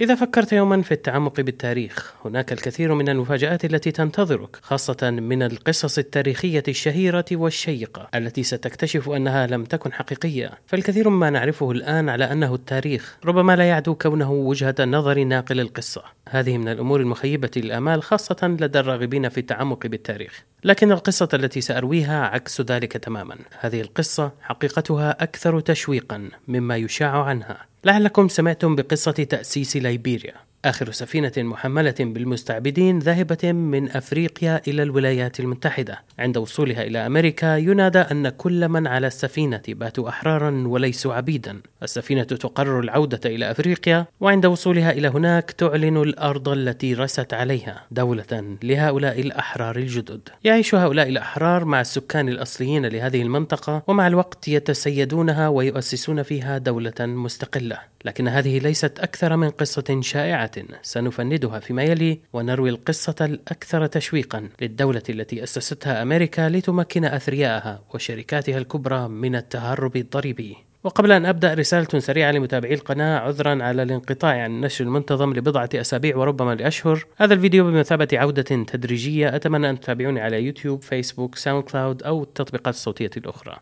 إذا فكرت يوما في التعمق بالتاريخ، هناك الكثير من المفاجآت التي تنتظرك، خاصة من القصص التاريخية الشهيرة والشيقة التي ستكتشف أنها لم تكن حقيقية، فالكثير مما نعرفه الآن على أنه التاريخ، ربما لا يعدو كونه وجهة نظر ناقل القصة. هذه من الأمور المخيبة للآمال خاصة لدى الراغبين في التعمق بالتاريخ. لكن القصة التي سأرويها عكس ذلك تماما. هذه القصة حقيقتها أكثر تشويقا مما يشاع عنها. لعلكم سمعتم بقصة تأسيس ليبيريا. آخر سفينة محملة بالمستعبدين ذاهبة من أفريقيا إلى الولايات المتحدة. عند وصولها إلى أمريكا ينادى أن كل من على السفينة باتوا أحرارا وليسوا عبيدا. السفينة تقرر العودة إلى أفريقيا وعند وصولها إلى هناك تعلن الأرض التي رست عليها دولة لهؤلاء الأحرار الجدد. يعيش هؤلاء الأحرار مع السكان الأصليين لهذه المنطقة ومع الوقت يتسيدونها ويؤسسون فيها دولة مستقلة. لكن هذه ليست أكثر من قصة شائعة. سنفندها فيما يلي ونروي القصة الأكثر تشويقا للدولة التي أسستها أمريكا لتمكن أثريائها وشركاتها الكبرى من التهرب الضريبي. وقبل أن أبدأ رسالة سريعة لمتابعي القناة عذرا على الانقطاع عن النشر المنتظم لبضعة أسابيع وربما لأشهر. هذا الفيديو بمثابة عودة تدريجية أتمنى أن تتابعوني على يوتيوب فيسبوك SoundCloud أو التطبيقات الصوتية الأخرى.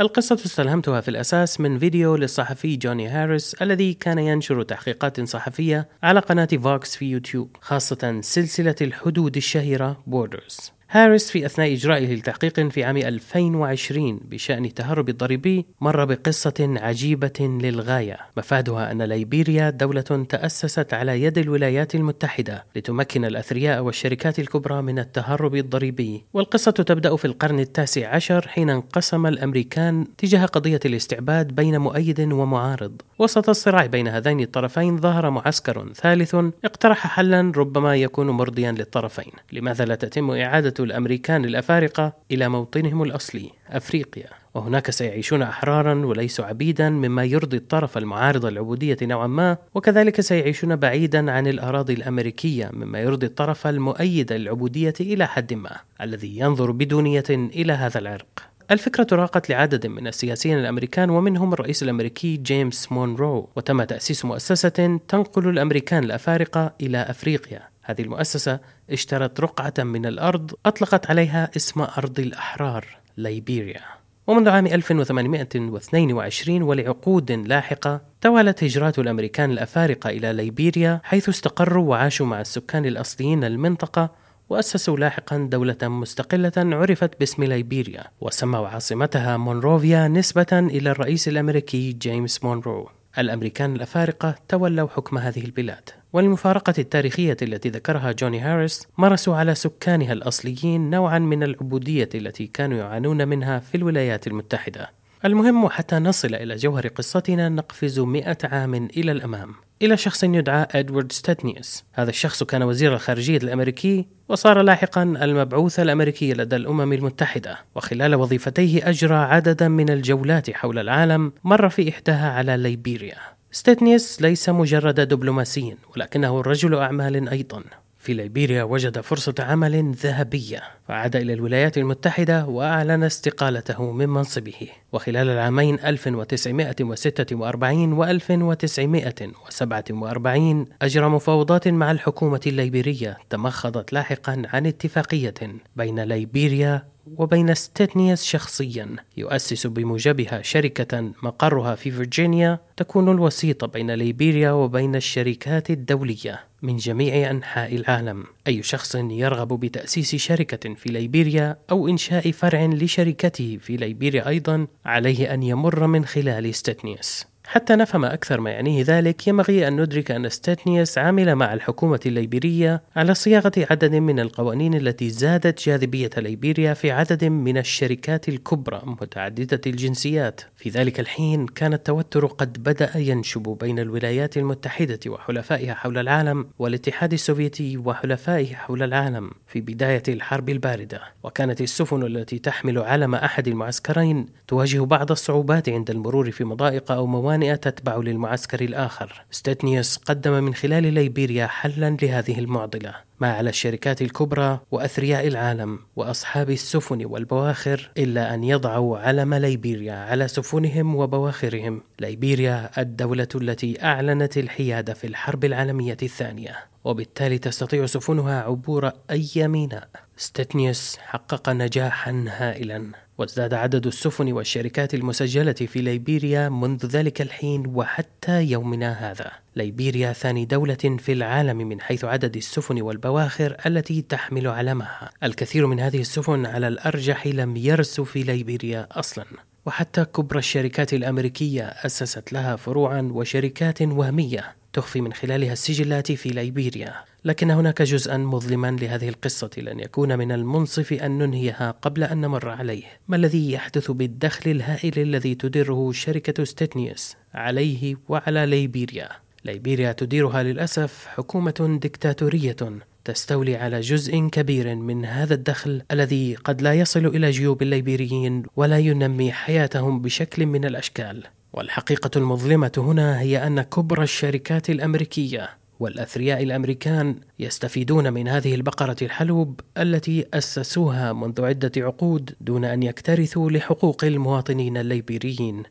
القصة استلهمتها في الأساس من فيديو للصحفي جوني هاريس الذي كان ينشر تحقيقات صحفية على قناة Vox في يوتيوب خاصة سلسلة الحدود الشهيرة Borders هاريس في أثناء إجرائه لتحقيق في عام 2020 بشأن التهرب الضريبي مر بقصة عجيبة للغاية. مفادها أن ليبيريا دولة تأسست على يد الولايات المتحدة لتمكن الأثرياء والشركات الكبرى من التهرب الضريبي. والقصة تبدأ في القرن التاسع عشر حين انقسم الأمريكان تجاه قضية الاستعباد بين مؤيد ومعارض. وسط الصراع بين هذين الطرفين ظهر معسكر ثالث اقترح حلا ربما يكون مرضيا للطرفين. لماذا لا تتم إعادة الأمريكان الأفارقة إلى موطنهم الأصلي أفريقيا. وهناك سيعيشون أحرارا وليسوا عبيدا مما يرضي الطرف المعارض العبودية نوعا ما وكذلك سيعيشون بعيدا عن الأراضي الأمريكية مما يرضي الطرف المؤيد للعبودية إلى حد ما الذي ينظر بدونية إلى هذا العرق. الفكرة راقت لعدد من السياسيين الأمريكان ومنهم الرئيس الأمريكي جيمس مونرو. وتم تأسيس مؤسسة تنقل الأمريكان الأفارقة إلى أفريقيا. هذه المؤسسة اشترت رقعة من الأرض أطلقت عليها اسم أرض الأحرار ليبيريا. ومنذ عام 1822 ولعقود لاحقة توالت هجرات الأمريكان الأفارقة إلى ليبيريا حيث استقروا وعاشوا مع السكان الأصليين للمنطقة وأسسوا لاحقا دولة مستقلة عرفت باسم ليبيريا وسموا عاصمتها مونروفيا نسبة إلى الرئيس الأمريكي جيمس مونرو. الأمريكان الأفارقة تولوا حكم هذه البلاد. والمفارقة التاريخية التي ذكرها جوني هاريس مارسوا على سكانها الأصليين نوعا من العبودية التي كانوا يعانون منها في الولايات المتحدة. المهم حتى نصل إلى جوهر قصتنا نقفز مئة عام إلى الأمام. إلى شخص يدعى إدوارد ستاتنيوس. هذا الشخص كان وزير الخارجية الأمريكي وصار لاحقا المبعوث الأمريكي لدى الأمم المتحدة. وخلال وظيفتيه أجرى عددا من الجولات حول العالم مر في إحداها على ليبيريا. ستاتنيوس ليس مجرد دبلوماسي ولكنه رجل أعمال أيضا. في ليبيريا وجد فرصة عمل ذهبية فعاد إلى الولايات المتحدة وأعلن استقالته من منصبه. وخلال العامين 1946 و 1947 أجرى مفاوضات مع الحكومة الليبيرية تمخضت لاحقا عن اتفاقية بين ليبيريا وبين ستيتنياس شخصيا يؤسس بموجبها شركة مقرها في فرجينيا تكون الوسيط بين ليبيريا وبين الشركات الدولية من جميع أنحاء العالم. أي شخص يرغب بتأسيس شركة في ليبيريا أو إنشاء فرع لشركته في ليبيريا أيضا عليه أن يمر من خلال ستيتنياس حتى نفهم أكثر ما يعنيه ذلك ينبغي أن ندرك أن ستاتنيوس عمل مع الحكومة الليبيرية على صياغة عدد من القوانين التي زادت جاذبية ليبيريا في عدد من الشركات الكبرى متعددة الجنسيات. في ذلك الحين كان التوتر قد بدأ ينشب بين الولايات المتحدة وحلفائها حول العالم والاتحاد السوفيتي وحلفائه حول العالم في بداية الحرب الباردة. وكانت السفن التي تحمل علم أحد المعسكرين تواجه بعض الصعوبات عند المرور في مضائق أو موانئ موانئ تتبع للمعسكر الآخر. ستيتنيوس قدم من خلال ليبيريا حلا لهذه المعضلة. ما على الشركات الكبرى وأثرياء العالم وأصحاب السفن والبواخر إلا أن يضعوا علم ليبيريا على سفنهم وبواخرهم. ليبيريا الدولة التي أعلنت الحياد في الحرب العالمية الثانية وبالتالي تستطيع سفنها عبور أي ميناء. ستتنيوس حقق نجاحا هائلا وازداد عدد السفن والشركات المسجلة في ليبيريا منذ ذلك الحين وحتى يومنا هذا. ليبيريا ثاني دولة في العالم من حيث عدد السفن والبواخر التي تحمل علمها. الكثير من هذه السفن على الأرجح لم يرسوا في ليبيريا أصلا. وحتى كبرى الشركات الأمريكية أسست لها فروعا وشركات وهمية تخفي من خلالها السجلات في ليبيريا لكن هناك جزءا مظلما لهذه القصة لن يكون من المنصف أن ننهيها قبل أن نمر عليه. ما الذي يحدث بالدخل الهائل الذي تدره شركة ستيتنيوس عليه وعلى ليبيريا؟ ليبيريا تديرها للأسف حكومة دكتاتورية تستولي على جزء كبير من هذا الدخل الذي قد لا يصل إلى جيوب الليبيريين ولا ينمي حياتهم بشكل من الأشكال. والحقيقة المظلمة هنا هي أن كبرى الشركات الأمريكية والأثرياء الأمريكان يستفيدون من هذه البقرة الحلوب التي أسسوها منذ عدة عقود دون أن يكترثوا لحقوق المواطنين الليبيريين.